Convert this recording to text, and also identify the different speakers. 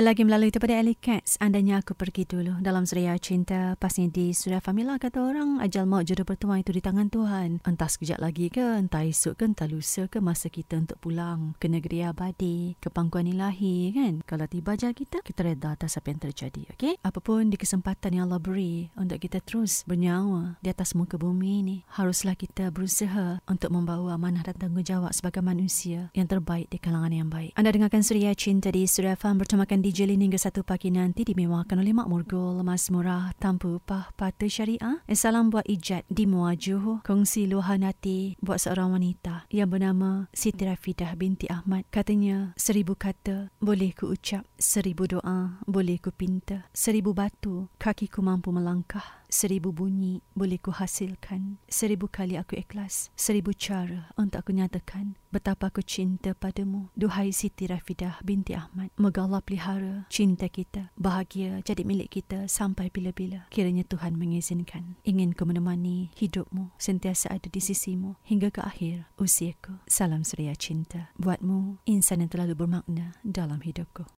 Speaker 1: Lagi melalui daripada Ellie Cats, andanya aku pergi dulu dalam Suria Cinta. Pasti di Suria Famila kata orang, ajal maut jodoh pertemuan itu di tangan Tuhan. Entah sekejap lagi ke, entah esok ke, entah lusa ke masa kita untuk pulang ke negeri abadi, ke pangkuan ilahi kan. Kalau tiba ajal kita, kita reda atas apa yang terjadi. Okay? Apapun di kesempatan yang Allah beri untuk kita terus bernyawa di atas muka bumi ini, haruslah kita berusaha untuk membawa amanah dan tanggungjawab sebagai manusia yang terbaik di kalangan yang baik. Anda dengarkan Suria Cinta di Suria Farm bertemakan DJ Lin hingga satu pagi nanti dimewahkan oleh Mak Murgul, Mas Murah, tanpa upah, pata syariah. Eh, salam buat Ijat di Muar Johor. Kongsi luahan hati buat seorang wanita yang bernama Siti Rafidah binti Ahmad. Katanya, seribu kata boleh ku ucap, seribu doa boleh ku pinta, seribu batu kakiku mampu melangkah. Seribu bunyi boleh ku hasilkan Seribu kali aku ikhlas. Seribu cara untuk aku nyatakan Betapa aku cinta padamu. Duhai Siti Rafidah binti Ahmad. Moga Allah pelihara cinta kita Bahagia jadi milik kita sampai bila-bila. Kiranya Tuhan mengizinkan Ingin ku menemani hidupmu Sentiasa ada di sisimu Hingga ke akhir usiaku. Salam suria cinta. Buatmu insan yang terlalu bermakna dalam hidupku